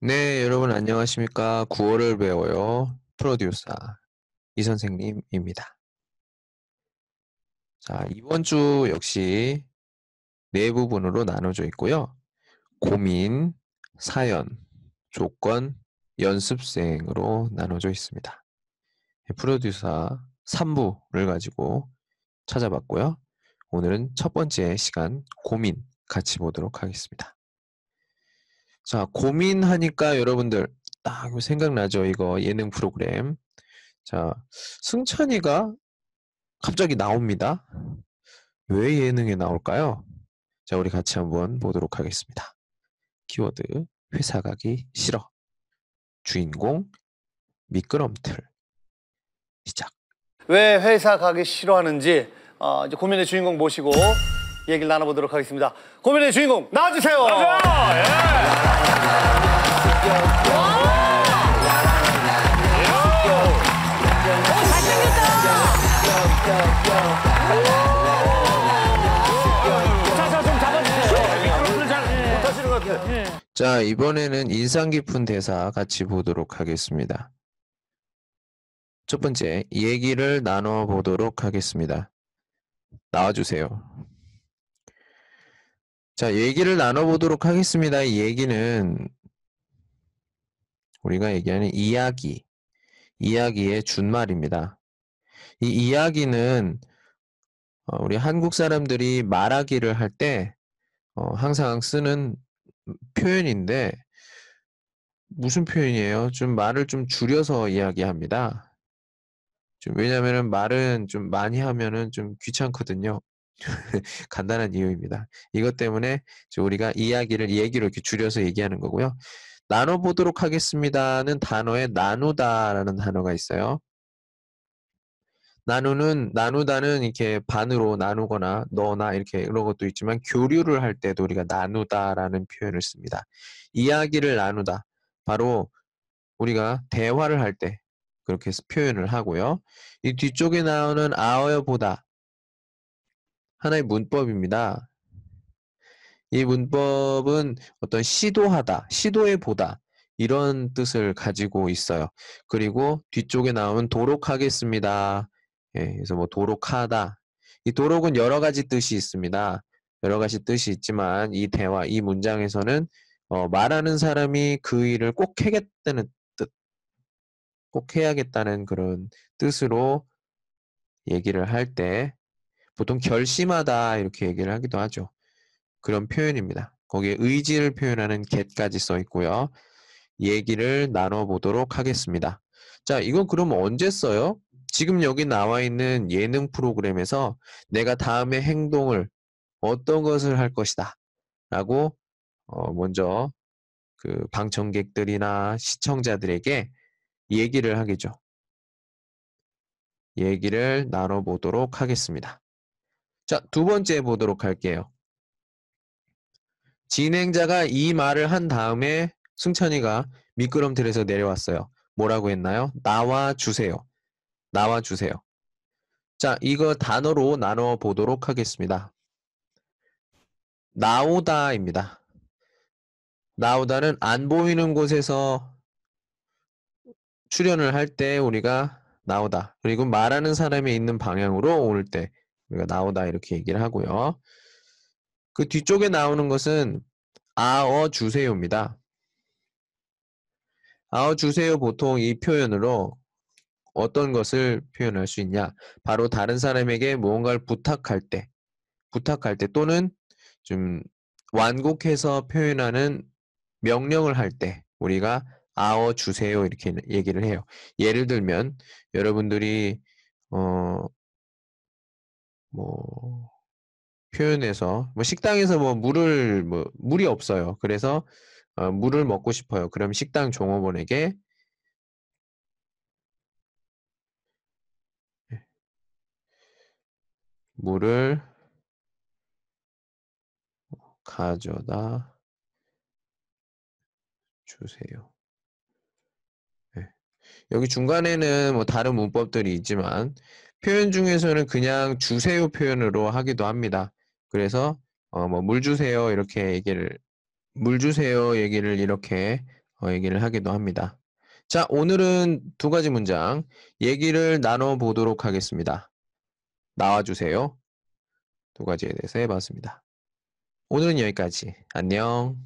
네, 여러분 안녕하십니까? 구월을 배워요. 프로듀서 이 선생님입니다. 자, 이번 주 역시 네 부분으로 나눠져 있고요. 고민, 사연, 조건, 연습생으로 나눠져 있습니다. 프로듀서 3부를 가지고 찾아봤고요. 오늘은 첫 번째 시간 고민 같이 보도록 하겠습니다. 자, 고민하니까 여러분들 딱 생각나죠? 이거 예능 프로그램. 자, 승찬이가 갑자기 나옵니다. 왜 예능에 나올까요? 자, 우리 같이 한번 보도록 하겠습니다. 키워드 회사 가기 싫어. 주인공 미끄럼틀. 시작. 왜 회사 가기 싫어하는지 어, 이제 고민의 주인공 모시고 얘기를 나눠보도록 하겠습니다. 고민의 주인공 나와주세요. 자자 자, 이번에는 인상 깊은 대사 같이 보도록 하겠습니다. 첫 번째, 얘기를 나눠 보도록 하겠습니다. 나와주세요. 자, 얘기를 나눠 보도록 하겠습니다. 이 얘기는 우리가 얘기하는 이야기, 이야기의 준말입니다. 이 이야기는 어, 우리 한국 사람들이 말하기를 할때 어, 항상 쓰는 표현인데 무슨 표현이에요? 좀 말을 좀 줄여서 이야기합니다. 좀 왜냐면은 말은 좀 많이 하면은 좀 귀찮거든요. 간단한 이유입니다. 이것 때문에 우리가 이야기를 얘기로 이렇게 줄여서 얘기하는 거고요. 나눠보도록 하겠습니다는 단어에 나누다라는 단어가 있어요. 나누는 나누다는 이렇게 반으로 나누거나 너나 이렇게 이런 것도 있지만 교류를 할 때도 우리가 나누다라는 표현을 씁니다. 이야기를 나누다 바로 우리가 대화를 할 때 그렇게 표현을 하고요. 이 뒤쪽에 나오는 아어여 보다 하나의 문법입니다. 이 문법은 어떤 시도하다, 시도해 보다 이런 뜻을 가지고 있어요. 그리고 뒤쪽에 나오는 도록 하겠습니다. 예, 그래서 뭐 도록하다. 이 도록은 여러 가지 뜻이 있습니다. 여러 가지 뜻이 있지만 이 대화, 이 문장에서는 어, 말하는 사람이 그 일을 꼭 해야겠다는 뜻, 꼭 해야겠다는 그런 뜻으로 얘기를 할 때 보통 결심하다 이렇게 얘기를 하기도 하죠. 그런 표현입니다. 거기에 의지를 표현하는 get까지 써 있고요. 얘기를 나눠보도록 하겠습니다. 자, 이건 그럼 언제 써요? 지금 여기 나와 있는 예능 프로그램에서 내가 다음에 행동을 어떤 것을 할 것이다. 라고 어, 먼저 그 방청객들이나 시청자들에게 얘기를 하겠죠. 얘기를 나눠보도록 하겠습니다. 자, 두 번째 보도록 할게요. 진행자가 이 말을 한 다음에 승찬이가 미끄럼틀에서 내려왔어요. 뭐라고 했나요? 나와 주세요. 나와 주세요. 자, 이거 단어로 나눠 보도록 하겠습니다. 나오다입니다. 나오다는 안 보이는 곳에서 출연을 할 때 우리가 나오다. 그리고 말하는 사람이 있는 방향으로 올 때 우리가 나오다 이렇게 얘기를 하고요. 그 뒤쪽에 나오는 것은 아어 주세요입니다. 아어 주세요 보통 이 표현으로 어떤 것을 표현할 수 있냐? 바로 다른 사람에게 무언가를 부탁할 때, 부탁할 때 또는 좀 완곡해서 표현하는 명령을 할 때 우리가 아어 주세요 이렇게 얘기를 해요. 예를 들면 여러분들이 어 뭐 표현해서 뭐 식당에서 뭐 물을 뭐 물이 없어요. 그래서 어, 물을 먹고 싶어요. 그럼 식당 종업원에게 물을 가져다 주세요. 네. 여기 중간에는 뭐 다른 문법들이 있지만 표현 중에서는 그냥 주세요 표현으로 하기도 합니다. 그래서 어 뭐 물 주세요 이렇게 얘기를 물 주세요 얘기를 이렇게 어, 얘기를 하기도 합니다. 자, 오늘은 두 가지 문장 얘기를 나눠보도록 하겠습니다. 나와주세요. 두 가지에 대해서 해봤습니다. 오늘은 여기까지. 안녕.